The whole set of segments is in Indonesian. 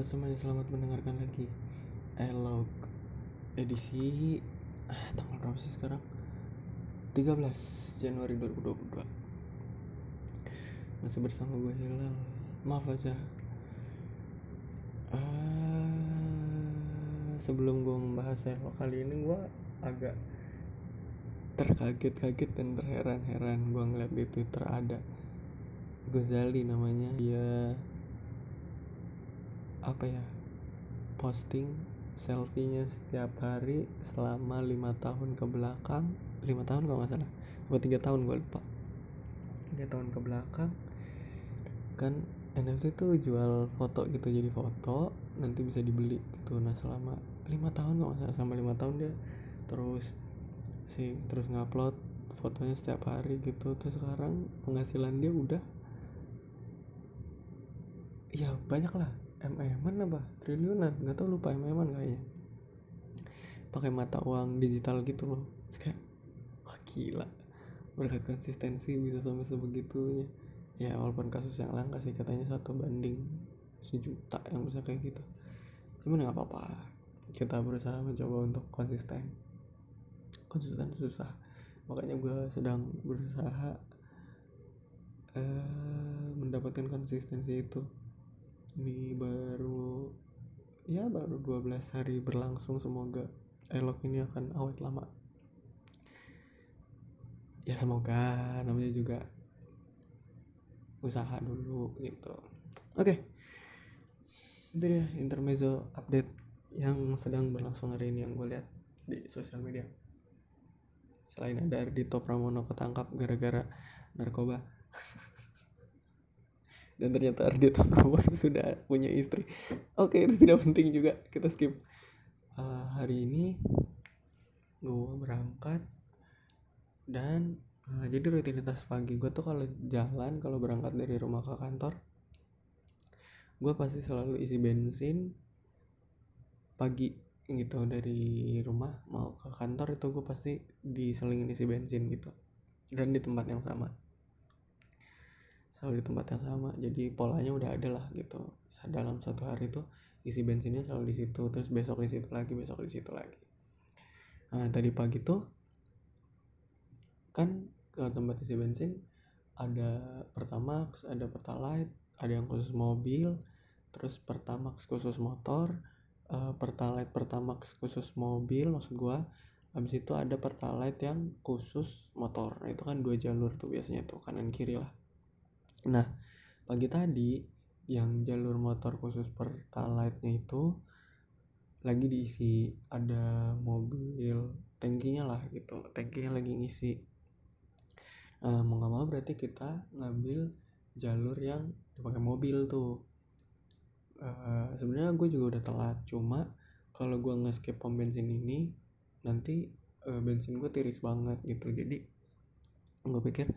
Halo semuanya, selamat mendengarkan lagi Elog edisi ah, tanggal berapa sih sekarang? 13 Januari 2022 Masih bersama gue Hilal. Maaf aja. Ah, Sebelum gue membahas Elog kali ini gue agak terkaget-kaget dan terheran-heran. Gue ngeliat di Twitter ada Gozali namanya. Dia apa ya? Posting selfie-nya setiap hari selama lima tahun ke belakang. Lima tahun kalau nggak salah. Tiga tahun? Gue lupa. Tiga tahun ke belakang. Kan NFT tuh jual foto gitu jadi foto. Nanti bisa dibeli gitu. Nah selama lima tahun nggak salah. Sama lima tahun dia terus sih terus ngupload fotonya setiap hari gitu. Terus sekarang penghasilan dia udah ya banyak lah mm apa? Triliunan? Nggak tahu lupa mm kayaknya. Pakai mata uang digital gitu loh. Terus kayak wah gila. Berkat konsistensi bisa sampai sebegitunya. Ya walaupun kasus yang langka sih katanya satu banding sejuta yang bisa kayak gitu. Cuman nggak apa-apa. Kita berusaha mencoba untuk konsisten. Konsisten susah. Makanya gue sedang berusaha eh, mendapatkan konsistensi itu ini baru ya baru 12 hari berlangsung semoga elok ini akan awet lama. Ya semoga namanya juga usaha dulu gitu. Oke. Itu dia intermezzo update yang sedang berlangsung hari ini yang gue lihat di sosial media. Selain ada Ardito Pramono ketangkap gara-gara narkoba dan ternyata Ardito Pramono sudah punya istri. Oke itu tidak penting juga. Kita skip. Uh, hari ini gue berangkat dan uh, jadi rutinitas pagi gue tuh kalau jalan kalau berangkat dari rumah ke kantor gue pasti selalu isi bensin pagi gitu dari rumah mau ke kantor itu gue pasti diselingin isi bensin gitu. Dan di tempat yang sama selalu di tempat yang sama. Jadi polanya udah ada lah gitu. Dalam satu hari itu isi bensinnya selalu di situ terus besok di situ lagi besok di situ lagi. Nah tadi pagi tuh kan ke tempat isi bensin ada pertamax ada pertalite ada yang khusus mobil terus pertamax khusus motor uh, pertalite pertamax khusus mobil maksud gua. Habis itu ada pertalite yang khusus motor. Nah, itu kan dua jalur tuh biasanya tuh kanan kiri lah nah pagi tadi yang jalur motor khusus pertalite-nya itu lagi diisi ada mobil tankinya lah gitu tankinya lagi ngisi. Uh, mau nggak mau berarti kita ngambil jalur yang dipakai mobil tuh. Uh, sebenarnya gue juga udah telat cuma kalau gue nge-skip pom bensin ini nanti uh, bensin gue tiris banget gitu. Jadi gue pikir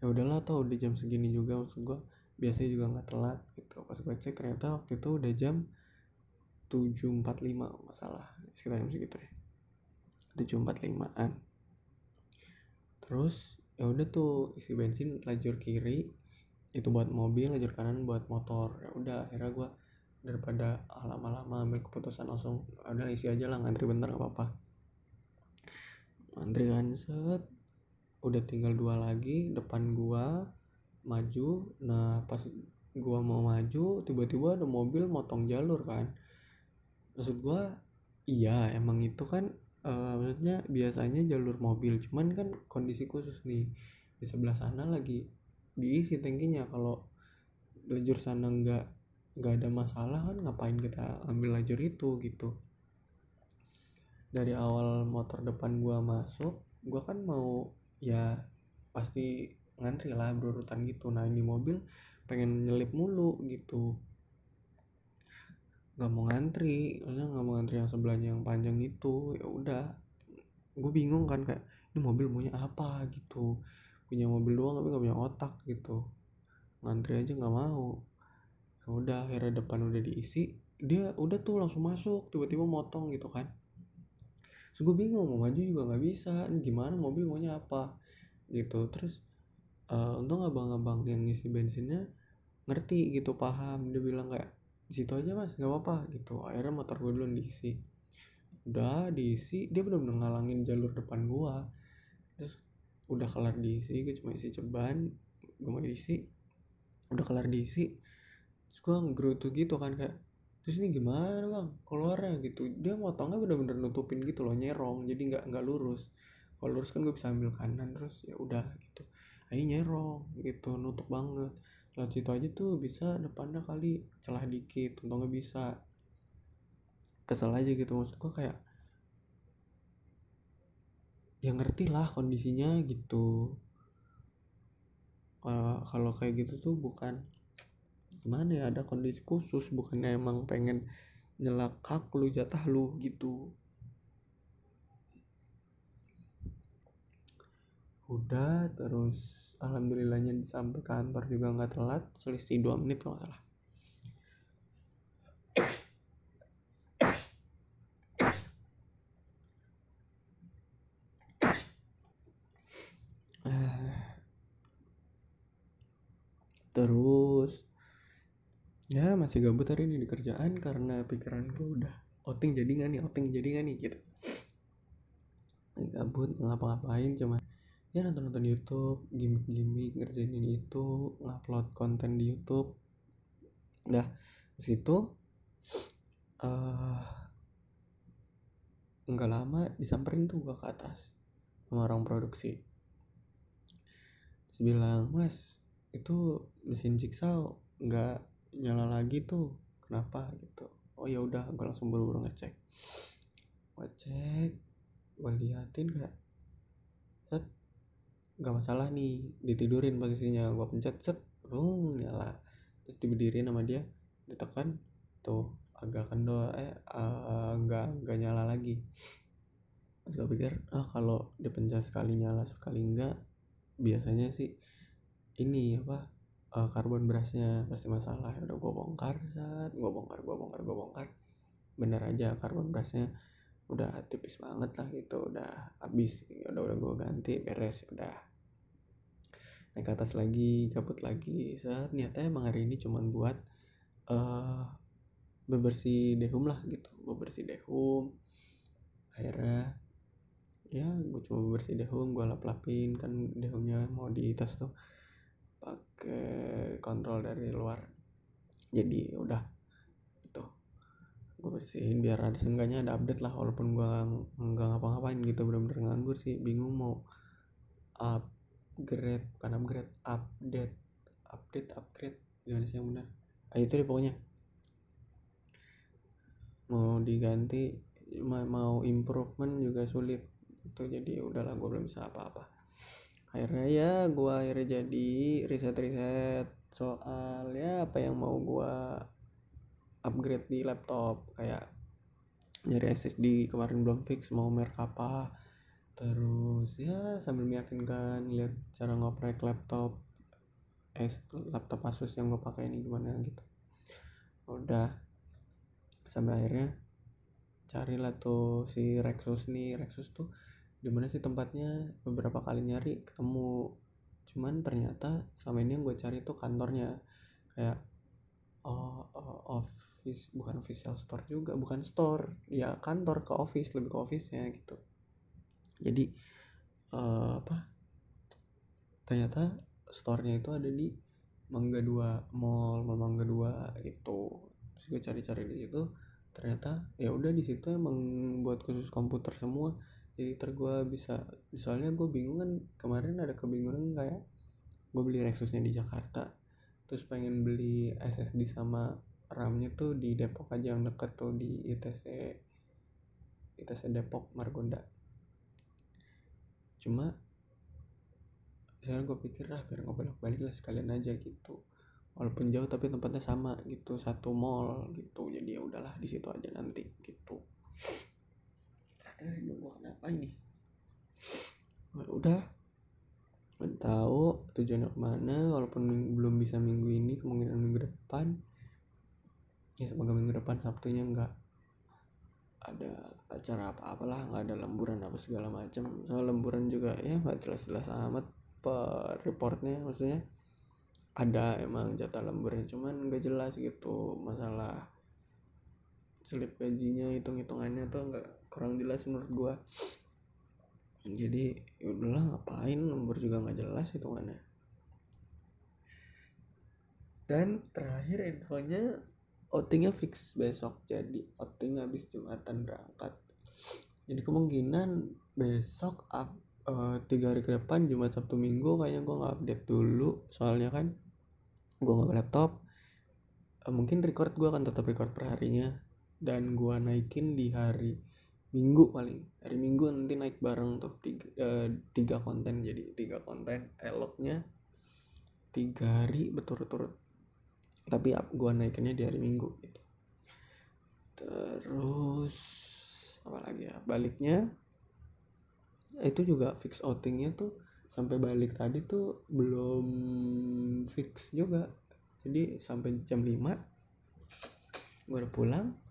ya udahlah tau udah jam segini juga maksud gue biasanya juga nggak telat gitu. Pas gue cek ternyata waktu itu udah jam 7.45 masalah sekitar jam segitu deh. 7.45an terus ya udah tuh isi bensin lajur kiri itu buat mobil lajur kanan buat motor. Ya udah akhirnya gue daripada lama-lama ambil keputusan langsung ya udah isi aja lah ngantri bentar gak apa-apa. Ngantri kan set udah tinggal dua lagi depan gua maju. Nah pas gua mau maju tiba-tiba ada mobil motong jalur kan. Maksud gua iya emang itu kan uh, maksudnya biasanya jalur mobil. Cuman kan kondisi khusus nih di sebelah sana lagi diisi tankinya kalau lajur sana nggak nggak ada masalah kan ngapain kita ambil lajur itu gitu. Dari awal motor depan gua masuk gua kan mau ya pasti ngantri lah berurutan gitu. Nah ini mobil pengen nyelip mulu gitu. Nggak mau ngantri maksudnya nggak mau ngantri yang sebelahnya yang panjang itu. Ya udah gue bingung kan kayak ini mobil punya apa? gitu. Punya mobil doang tapi nggak punya otak gitu. Ngantri aja nggak mau. Ya udah akhirnya depan udah diisi dia udah tuh langsung masuk tiba-tiba motong gitu kan terus gue bingung mau maju juga nggak bisa ini gimana mobil maunya apa? Gitu. Terus uh, untung abang-abang yang ngisi bensinnya ngerti gitu paham. Dia bilang kayak di situ aja mas nggak apa-apa. Gitu. Akhirnya motor gue dulu diisi. Udah diisi dia benar-benar ngalangin jalur depan gua. Terus udah kelar diisi gue cuma isi ceban gue mau diisi udah kelar diisi. Terus gue ngerutu gitu kan kayak terus ini gimana bang? Keluarnya gitu. Dia motongnya bener-bener nutupin gitu loh nyerong. Jadi nggak nggak lurus. Kalau lurus kan gue bisa ambil kanan terus ya udah gitu. Ayo nyerong gitu nutup banget. Lewat situ aja tuh bisa depannya kali celah dikit untungnya bisa. Kesel aja gitu maksud gue kayak ya ngerti lah kondisinya gitu. Kalau kayak gitu tuh bukan gimana ya ada kondisi khusus bukannya emang pengen nyelak hak lu jatah lu gitu. Udah terus alhamdulillahnya sampai kantor juga nggak telat selisih dua menit kalau salah terus ya masih gabut hari ini di kerjaan karena pikiranku udah outing jadi nggak nih outing jadi nggak nih gitu. Gabut ngapa-ngapain cuman ya nonton nonton YouTube gimmick-gimmick ngerjain ini itu ngupload konten di YouTube. Udah situ uh, nggak lama disamperin tuh gua ke atas sama orang produksi. Terus bilang mas itu mesin jigsaw nggak nyala lagi tuh kenapa gitu? Oh ya udah gue langsung buru-buru ngecek. Ngecek gue liatin kayak set nggak masalah nih ditidurin posisinya. Gue pencet set oh nyala. Terus dibedirin sama dia ditekan tuh agak kendor eh uh, nggak nggak nyala lagi. Terus gue pikir ah kalau dipencet sekali nyala sekali enggak biasanya sih ini apa uh, karbon berasnya pasti masalah. Ya udah gue bongkar saat gue bongkar gue bongkar gue bongkar. Bener aja karbon berasnya udah tipis banget lah gitu. Udah habis. Ya udah udah gue ganti beres udah. Naik ke atas lagi cabut lagi. Saat niatnya emang hari ini cuman buat uh, bebersih dehum lah gitu. Bebersih dehum. Akhirnya ya gue cuma bebersih dehum gue lap lapin kan dehumnya mau dites tuh pakai kontrol dari luar. Jadi udah itu. Gue bersihin biar ada seenggaknya ada update lah walaupun gue nggak ngapa-ngapain gitu bener-bener nganggur sih. Bingung mau upgrade bukan upgrade update update upgrade gimana sih yang benar ah, itu deh pokoknya. Mau diganti mau improvement juga sulit. Itu jadi udahlah gue belum bisa apa-apa akhirnya ya gue akhirnya jadi riset riset soal ya apa yang mau gue upgrade di laptop. Kayak nyari SSD kemarin belum fix mau merek apa. Terus ya sambil meyakinkan lihat cara ngoprek laptop es laptop Asus yang gue pakai ini gimana gitu. Udah. Sampai akhirnya carilah tuh si Rexus nih. Rexus tuh di mana sih tempatnya? Beberapa kali nyari ketemu. Cuman ternyata selama ini yang gue cari tuh kantornya. Kayak oh, oh, office bukan official store juga bukan store. Ya kantor ke office lebih ke office ya gitu. Jadi uh, apa? Ternyata store-nya itu ada di Mangga 2 Mall Mall Mangga 2 itu terus gue cari-cari di situ. Ternyata ya udah di situ emang buat khusus komputer semua jadi ter gue bisa misalnya gue bingung kan kemarin ada kebingungan kayak gue beli Rexusnya di Jakarta terus pengen beli SSD sama RAM-nya tuh di Depok aja yang deket tuh di ITC ITC Depok Margonda. Cuma sekarang gue pikir lah biar bolak balik lah sekalian aja gitu. Walaupun jauh tapi tempatnya sama gitu. Satu mall gitu. Jadi ya udahlah di situ aja nanti gitu eh gue kenapa ini? Nah, udah. Tahu tujuannya ke mana walaupun belum bisa minggu ini kemungkinan minggu depan. Ya semoga minggu depan sabtunya nggak ada acara apa apalah nggak ada lemburan apa segala macam soal lemburan juga ya nggak jelas jelas amat per reportnya maksudnya. Ada emang jatah lemburnya cuman nggak jelas gitu masalah slip gajinya hitung hitungannya tuh nggak kurang jelas menurut gua. Jadi ya udahlah ngapain? Lembur juga nggak jelas hitungannya. Dan terakhir infonya outingnya fix besok. Jadi outing habis jumatan berangkat. Jadi kemungkinan besok uh, tiga hari ke depan Jumat Sabtu Minggu kayaknya gue nggak update dulu. Soalnya kan gue nggak laptop. Uh, mungkin record gue akan tetap record per harinya dan gue naikin di hari minggu paling. Hari minggu nanti naik bareng tuh tiga, uh, tiga konten. Jadi tiga konten eloknya tiga hari berturut-turut. Tapi gue naikinnya di hari minggu gitu. Terus apa lagi ya? Baliknya itu juga fix outingnya tuh sampai balik tadi tuh belum fix juga. Jadi sampai jam 5 gue udah pulang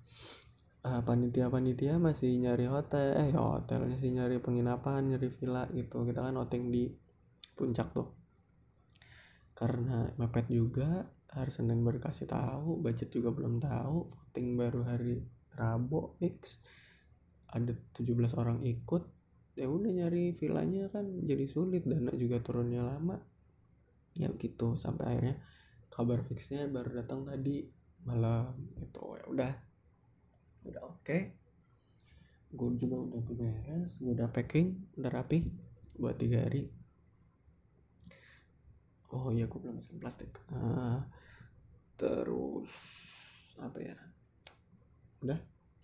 uh, panitia-panitia masih nyari hotel eh hotelnya sih nyari penginapan nyari villa gitu. Kita kan outing di puncak tuh. Karena mepet juga hari Senin baru kasih tahu budget juga belum tahu voting baru hari Rabu fix. Ada 17 orang ikut ya udah nyari villanya kan jadi sulit dana juga turunnya lama. Ya gitu sampai akhirnya kabar fixnya baru datang tadi malam itu ya udah udah oke. Okay. gue juga udah beres gue udah packing udah rapi buat tiga hari. Oh iya gue belum masukin plastik. Uh, terus apa ya? Udah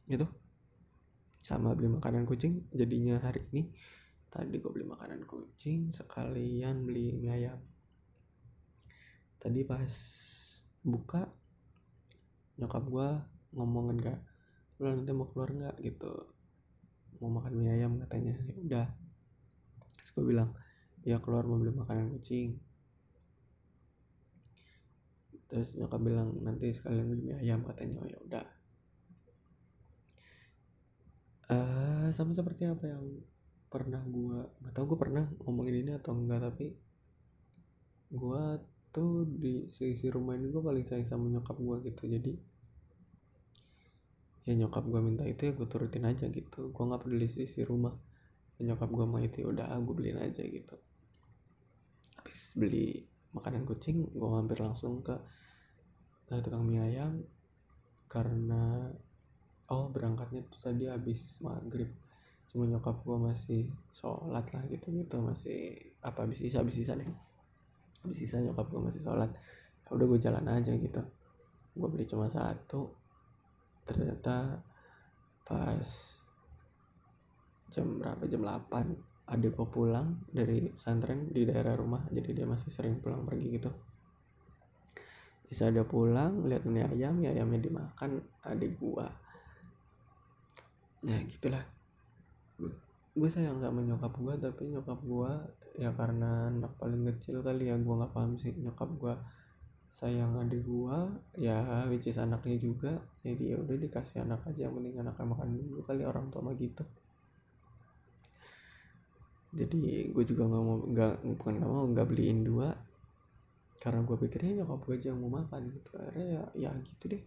gitu. Sama beli makanan kucing jadinya hari ini tadi gue beli makanan kucing sekalian beli mie ayam. Tadi pas buka nyokap gue ngomongin gak lo nanti mau keluar nggak? Gitu. Mau makan mie ayam katanya. Ya udah. Terus bilang ya keluar mau beli makanan kucing. Terus nyokap bilang nanti sekalian beli mie ayam katanya. Oh ya udah. Uh, sama seperti apa yang pernah gue nggak tau gue pernah ngomongin ini atau enggak tapi gue tuh di sisi rumah ini gue paling sayang sama nyokap gue gitu. Jadi ya nyokap gue minta itu ya gue turutin aja gitu. Gue nggak peduli sisi rumah. Ya nyokap gue mau itu ya udah gue beliin aja gitu. Habis beli makanan kucing gue hampir langsung ke uh, tukang mie ayam. Karena oh berangkatnya tuh tadi habis maghrib. Cuma nyokap gue masih sholat lah gitu gitu. Masih apa habis sisa habis sisa deh. Habis sisa nyokap gue masih sholat. Ya udah gue jalan aja gitu. Gue beli cuma satu ternyata pas jam berapa? Jam 8 adik gue pulang dari pesantren di daerah rumah jadi dia masih sering pulang pergi gitu. Bisa ada pulang lihat mie ayam ya ayamnya dimakan adik gua. Ya gitulah. Gue sayang sama nyokap gue tapi nyokap gue ya karena anak paling kecil kali ya gue nggak paham sih nyokap gue sayang adik gue ya which is anaknya juga jadi ya udah dikasih anak aja penting anaknya makan dulu kali orang tua mah gitu. Jadi gue juga nggak mau nggak bukan nggak mau nggak beliin dua karena gue pikirnya nyokap gue aja yang mau makan gitu akhirnya ya ya gitu deh.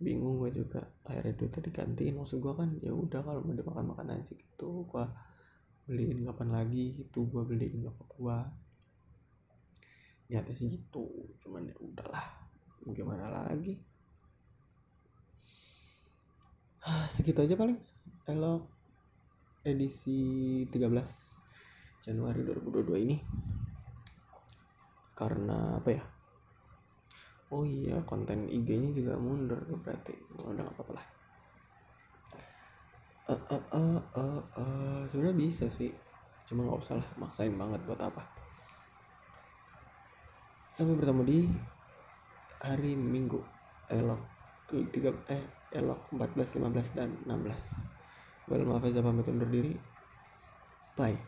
Bingung gue juga akhirnya duitnya digantiin maksud gue kan ya udah kalau mau dimakan makan aja gitu gue beliin kapan lagi itu gue beliin nyokap gue niatnya sih gitu cuman ya udahlah mau gimana lagi? Segitu aja paling. Elok edisi 13 Januari 2022 ini. Karena apa ya? Oh iya konten IG-nya juga mundur berarti. Oh, udah apa-apa lah. Uh, uh, uh, uh, uh, sebenarnya bisa sih. Cuma nggak usah lah maksain banget buat apa sampai bertemu di hari Minggu elok tiga eh elok 14 15 dan 16 Well, maaf pamit undur diri. Bye